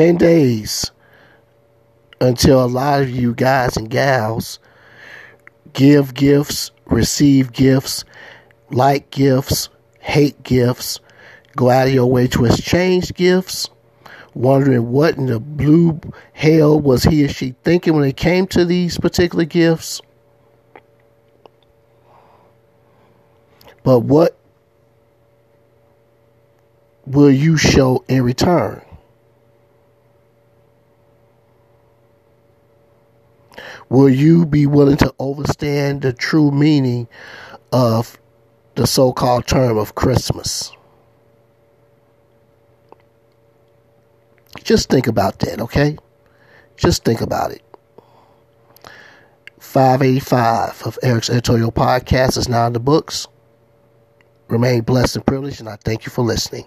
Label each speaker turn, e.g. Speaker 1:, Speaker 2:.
Speaker 1: 10 days until a lot of you guys and gals give gifts, receive gifts, like gifts, hate gifts, go out of your way to exchange gifts, wondering what in the blue hell was he or she thinking when it came to these particular gifts. But what will you show in return? Will you be willing to understand the true meaning of the so called term of Christmas? Just think about that, okay? Just think about it. 585 of Eric's editorial podcast is now in the books. Remain blessed and privileged, and I thank you for listening.